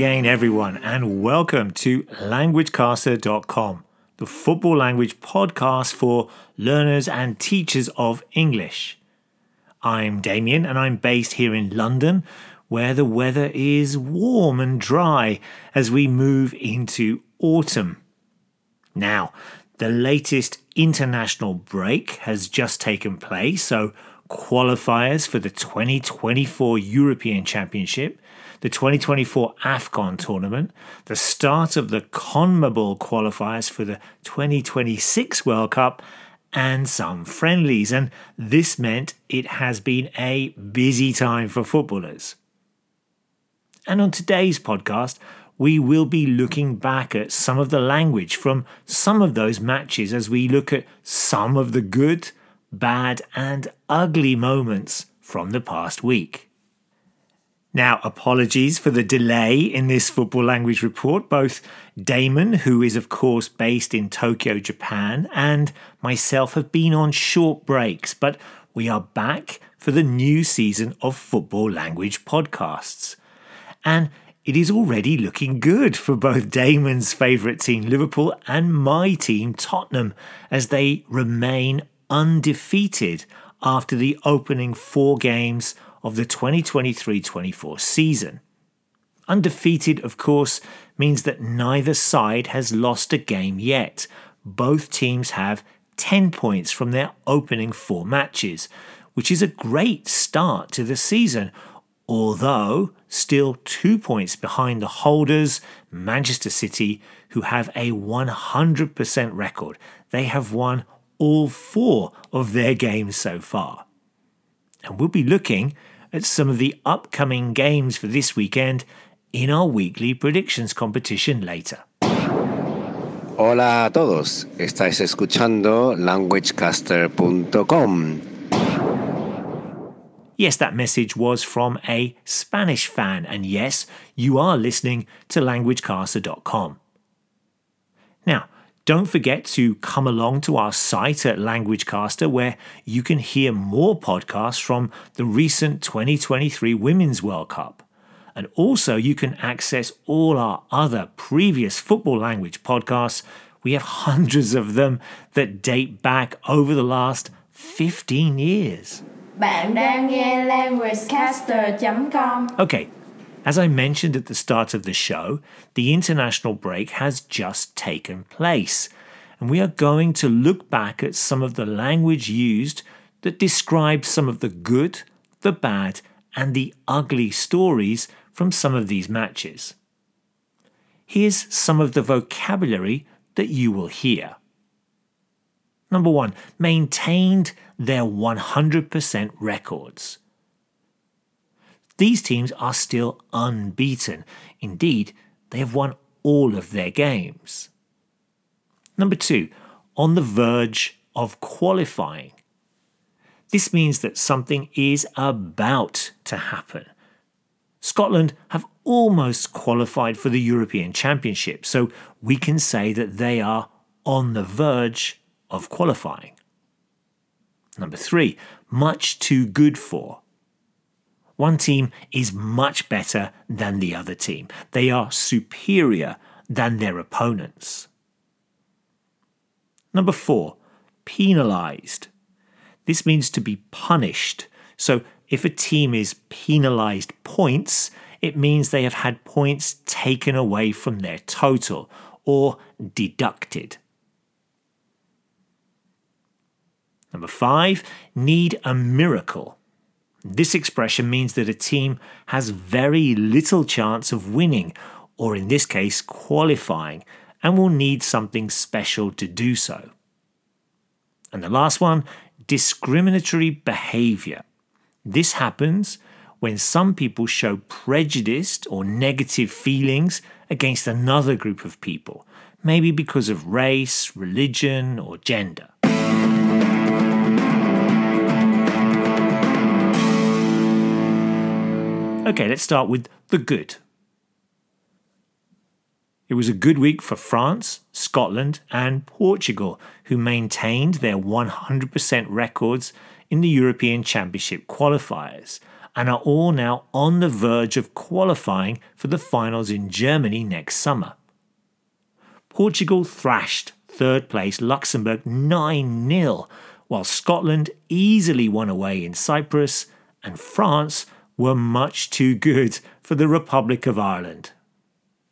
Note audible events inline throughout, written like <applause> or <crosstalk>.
again, everyone, and welcome to LanguageCaster.com, the football language podcast for learners and teachers of English. I'm Damien, and I'm based here in London, where the weather is warm and dry as we move into autumn. Now, the latest international break has just taken place, so qualifiers for the 2024 European Championship, the 2024 AFCON tournament, the start of the CONMEBOL qualifiers for the 2026 World Cup, and some friendlies. And this meant it has been a busy time for footballers. And on today's podcast, we will be looking back at some of the language from some of those matches as we look at some of the good bad, and ugly moments from the past week. Now, apologies for the delay in this football language report. Both Damon, who is of course based in Tokyo, Japan, and myself have been on short breaks, but we are back for the new season of football language podcasts. And it is already looking good for both Damon's favourite team, Liverpool, and my team, Tottenham, as they remain undefeated after the opening four games of the 2023 24 season. Undefeated, of course, means that neither side has lost a game yet. Both teams have 10 points from their opening four matches, which is a great start to the season, although still two points behind the holders, Manchester City, who have a 100% record. They have won all four of their games so far. And we'll be looking at some of the upcoming games for this weekend in our weekly predictions competition later. Hola a todos, estáis escuchando languagecaster.com. Yes, that message was from a Spanish fan, and yes, you are listening to languagecaster.com. Don't forget to come along to our site at LanguageCaster where you can hear more podcasts from the recent 2023 Women's World Cup. And also, you can access all our other previous football language podcasts. We have <laughs> hundreds of them that date back over the last 15 years. Bạn đang nghe languagecaster.com. Okay, as I mentioned at the start of the show, the international break has just taken place, and we are going to look back at some of the language used that describes some of the good, the bad, and the ugly stories from some of these matches. Here's some of the vocabulary that you will hear. Number one, maintained their 100% records. These teams are still unbeaten. Indeed, they have won all of their games. Number two, on the verge of qualifying. This means that something is about to happen. Scotland have almost qualified for the European Championship, so we can say that they are on the verge of qualifying. Number three, much too good for. One team is much better than the other team. They are superior than their opponents. Number four, penalized. This means to be punished. So if a team is penalized points, it means they have had points taken away from their total or deducted. Number five, need a miracle. This expression means that a team has very little chance of winning, or in this case, qualifying, and will need something special to do so. And the last one discriminatory behavior. This happens when some people show prejudiced or negative feelings against another group of people, maybe because of race, religion, or gender. Okay, let's start with the good. It was a good week for France, Scotland, and Portugal, who maintained their 100% records in the European Championship qualifiers and are all now on the verge of qualifying for the finals in Germany next summer. Portugal thrashed third place Luxembourg 9 0, while Scotland easily won away in Cyprus, and France were much too good for the Republic of Ireland.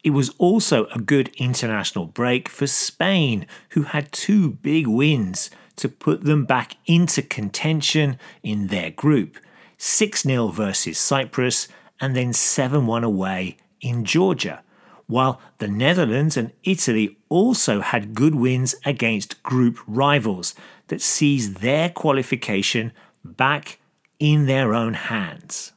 It was also a good international break for Spain, who had two big wins to put them back into contention in their group 6 0 versus Cyprus, and then 7 1 away in Georgia, while the Netherlands and Italy also had good wins against group rivals that sees their qualification back in their own hands.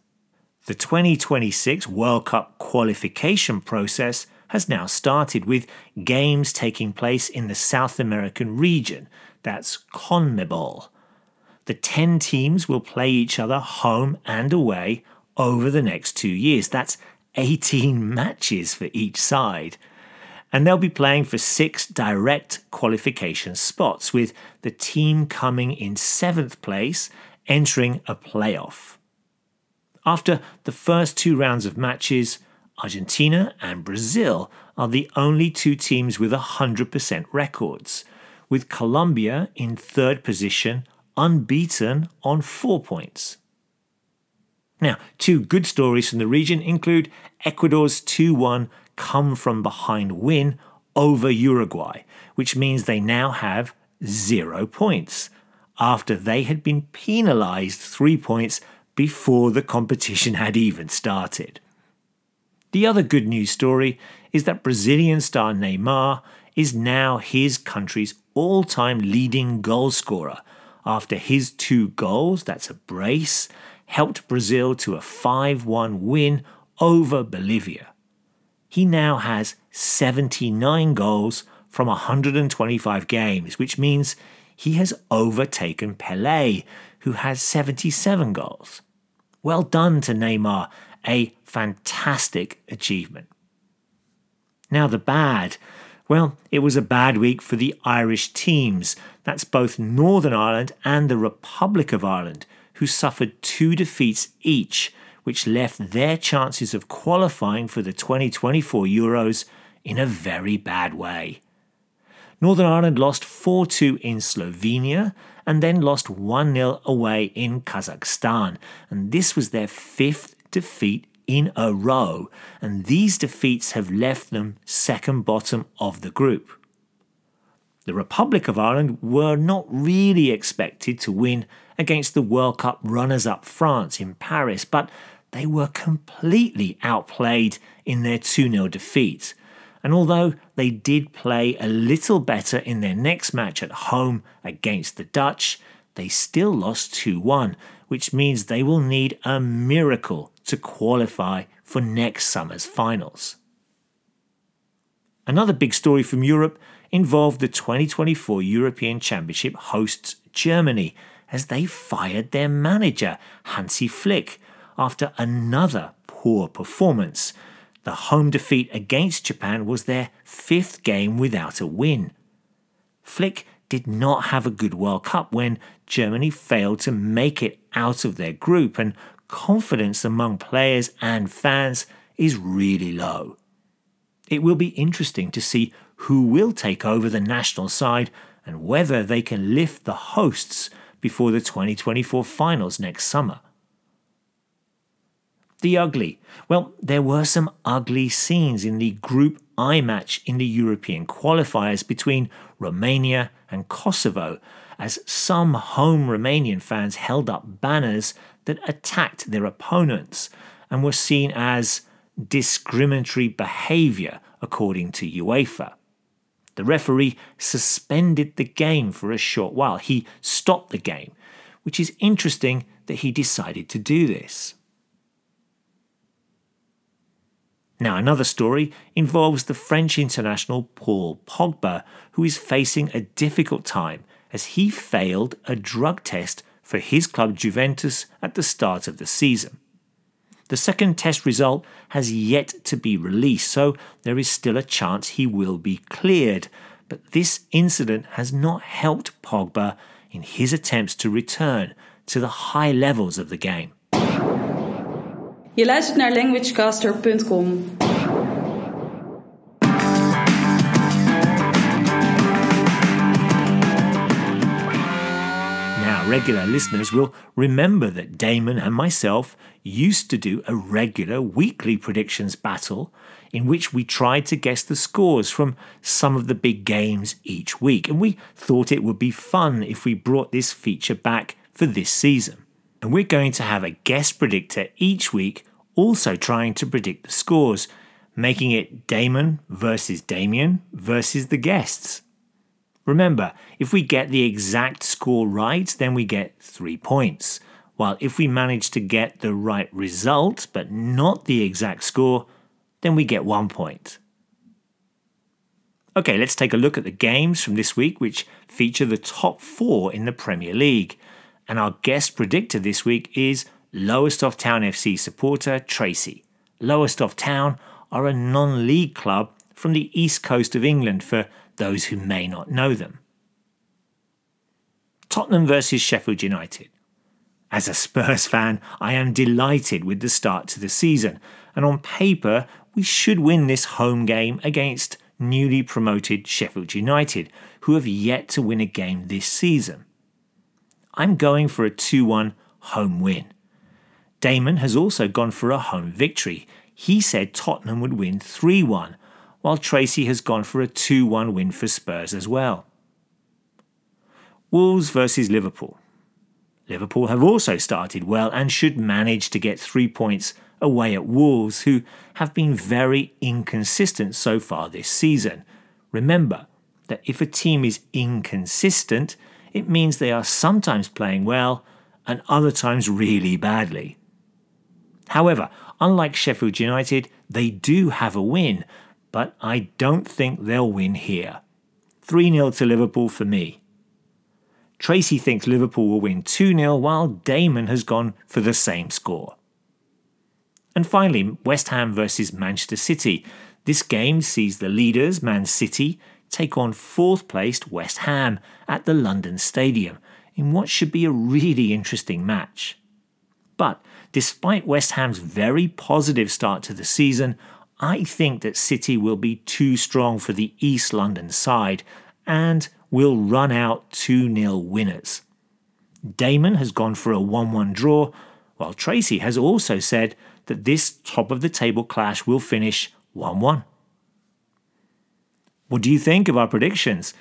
The 2026 World Cup qualification process has now started with games taking place in the South American region, that's CONMEBOL. The 10 teams will play each other home and away over the next two years. That's 18 <laughs> matches for each side. And they'll be playing for six direct qualification spots, with the team coming in seventh place entering a playoff. After the first two rounds of matches, Argentina and Brazil are the only two teams with 100% records, with Colombia in third position, unbeaten on four points. Now, two good stories from the region include Ecuador's 2 1 come from behind win over Uruguay, which means they now have zero points after they had been penalised three points before the competition had even started. The other good news story is that Brazilian star Neymar is now his country's all time leading goalscorer after his two goals, that's a brace, helped Brazil to a 5 1 win over Bolivia. He now has 79 goals from 125 games, which means he has overtaken Pele, who has 77 goals. Well done to Neymar, a fantastic achievement. Now, the bad. Well, it was a bad week for the Irish teams. That's both Northern Ireland and the Republic of Ireland, who suffered two defeats each, which left their chances of qualifying for the 2024 Euros in a very bad way. Northern Ireland lost 4 2 in Slovenia and then lost 1 0 away in Kazakhstan. And this was their fifth defeat in a row. And these defeats have left them second bottom of the group. The Republic of Ireland were not really expected to win against the World Cup runners up France in Paris, but they were completely outplayed in their 2 0 defeat. And although they did play a little better in their next match at home against the Dutch, they still lost 2 1, which means they will need a miracle to qualify for next summer's finals. Another big story from Europe involved the 2024 European Championship hosts Germany as they fired their manager, Hansi Flick, after another poor performance. The home defeat against Japan was their fifth game without a win. Flick did not have a good World Cup when Germany failed to make it out of their group, and confidence among players and fans is really low. It will be interesting to see who will take over the national side and whether they can lift the hosts before the 2024 finals next summer. The ugly. Well, there were some ugly scenes in the Group I match in the European qualifiers between Romania and Kosovo, as some home Romanian fans held up banners that attacked their opponents and were seen as discriminatory behaviour, according to UEFA. The referee suspended the game for a short while. He stopped the game, which is interesting that he decided to do this. Now, another story involves the French international Paul Pogba, who is facing a difficult time as he failed a drug test for his club Juventus at the start of the season. The second test result has yet to be released, so there is still a chance he will be cleared. But this incident has not helped Pogba in his attempts to return to the high levels of the game. Je luistert naar languagecaster.com. Now, regular listeners will remember that Damon and myself used to do a regular weekly predictions battle in which we tried to guess the scores from some of the big games each week. And we thought it would be fun if we brought this feature back for this season. And we're going to have a guest predictor each week, also trying to predict the scores, making it Damon versus Damien versus the guests. Remember, if we get the exact score right, then we get three points. While if we manage to get the right result, but not the exact score, then we get one point. Okay, let's take a look at the games from this week, which feature the top four in the Premier League. And our guest predictor this week is Lowestoft Town FC supporter Tracy. Lowestoft Town are a non league club from the east coast of England for those who may not know them. Tottenham versus Sheffield United. As a Spurs fan, I am delighted with the start to the season, and on paper, we should win this home game against newly promoted Sheffield United, who have yet to win a game this season. I'm going for a 2 1 home win. Damon has also gone for a home victory. He said Tottenham would win 3 1, while Tracy has gone for a 2 1 win for Spurs as well. Wolves versus Liverpool. Liverpool have also started well and should manage to get three points away at Wolves, who have been very inconsistent so far this season. Remember that if a team is inconsistent, it means they are sometimes playing well and other times really badly. However, unlike Sheffield United, they do have a win, but I don't think they'll win here. 3 0 to Liverpool for me. Tracy thinks Liverpool will win 2 0, while Damon has gone for the same score. And finally, West Ham versus Manchester City. This game sees the leaders, Man City, take on fourth placed West Ham at the London Stadium in what should be a really interesting match. But despite West Ham's very positive start to the season, I think that City will be too strong for the East London side and will run out 2 0 winners. Damon has gone for a 1 1 draw, while Tracy has also said that this top of the table clash will finish 1 1. What do you think of our predictions?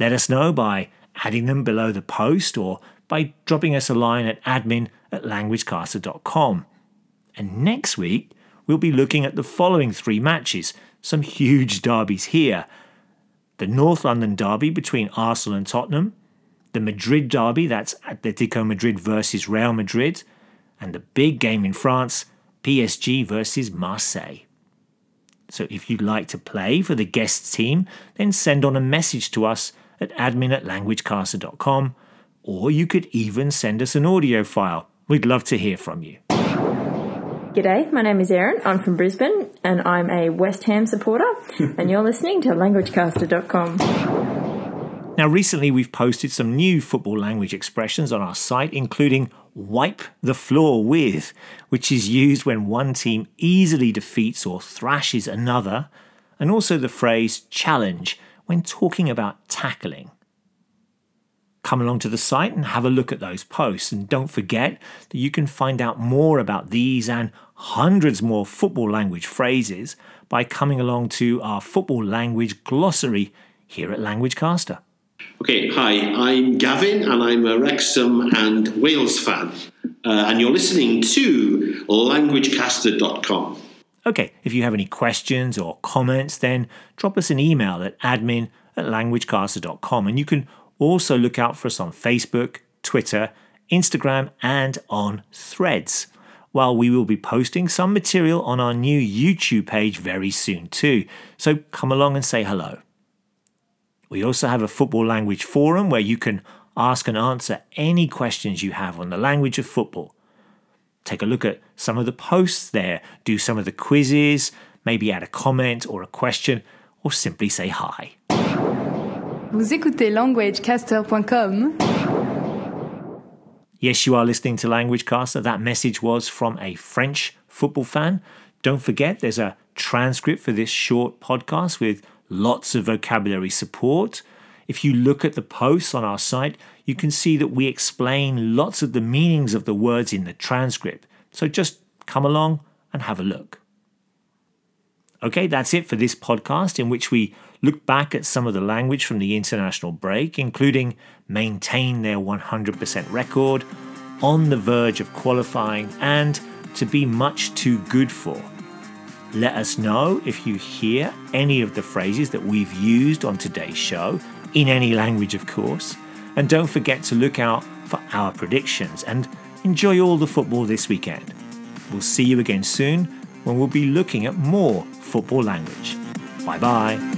Let us know by adding them below the post or by dropping us a line at admin at languagecaster.com. And next week, we'll be looking at the following three matches, some huge derbies here. The North London derby between Arsenal and Tottenham, the Madrid derby, that's Atletico Madrid versus Real Madrid, and the big game in France, PSG versus Marseille. So if you'd like to play for the guest team, then send on a message to us at admin at languagecaster.com, or you could even send us an audio file. We'd love to hear from you. G'day, my name is Erin. I'm from Brisbane and I'm a West Ham supporter, <laughs> and you're listening to languagecaster.com. Now, recently we've posted some new football language expressions on our site, including wipe the floor with, which is used when one team easily defeats or thrashes another, and also the phrase challenge when talking about tackling. Come along to the site and have a look at those posts, and don't forget that you can find out more about these and hundreds more football language phrases by coming along to our football language glossary here at LanguageCaster. Okay, hi, I'm Gavin and I'm a Wrexham and Wales fan. Uh, and you're listening to languagecaster.com. Okay, if you have any questions or comments, then drop us an email at admin at languagecaster.com. And you can also look out for us on Facebook, Twitter, Instagram, and on threads. While we will be posting some material on our new YouTube page very soon, too. So come along and say hello. We also have a football language forum where you can ask and answer any questions you have on the language of football. Take a look at some of the posts there, do some of the quizzes, maybe add a comment or a question, or simply say hi. Vous écoutez languagecaster.com. Yes, you are listening to LanguageCaster. That message was from a French football fan. Don't forget there's a transcript for this short podcast with lots of vocabulary support. If you look at the posts on our site, you can see that we explain lots of the meanings of the words in the transcript. So just come along and have a look. Okay, that's it for this podcast, in which we look back at some of the language from the international break, including maintain their 100% record, on the verge of qualifying, and to be much too good for. Let us know if you hear any of the phrases that we've used on today's show, in any language, of course. And don't forget to look out for our predictions and enjoy all the football this weekend. We'll see you again soon when we'll be looking at more football language. Bye bye.